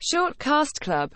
Short Cast Club.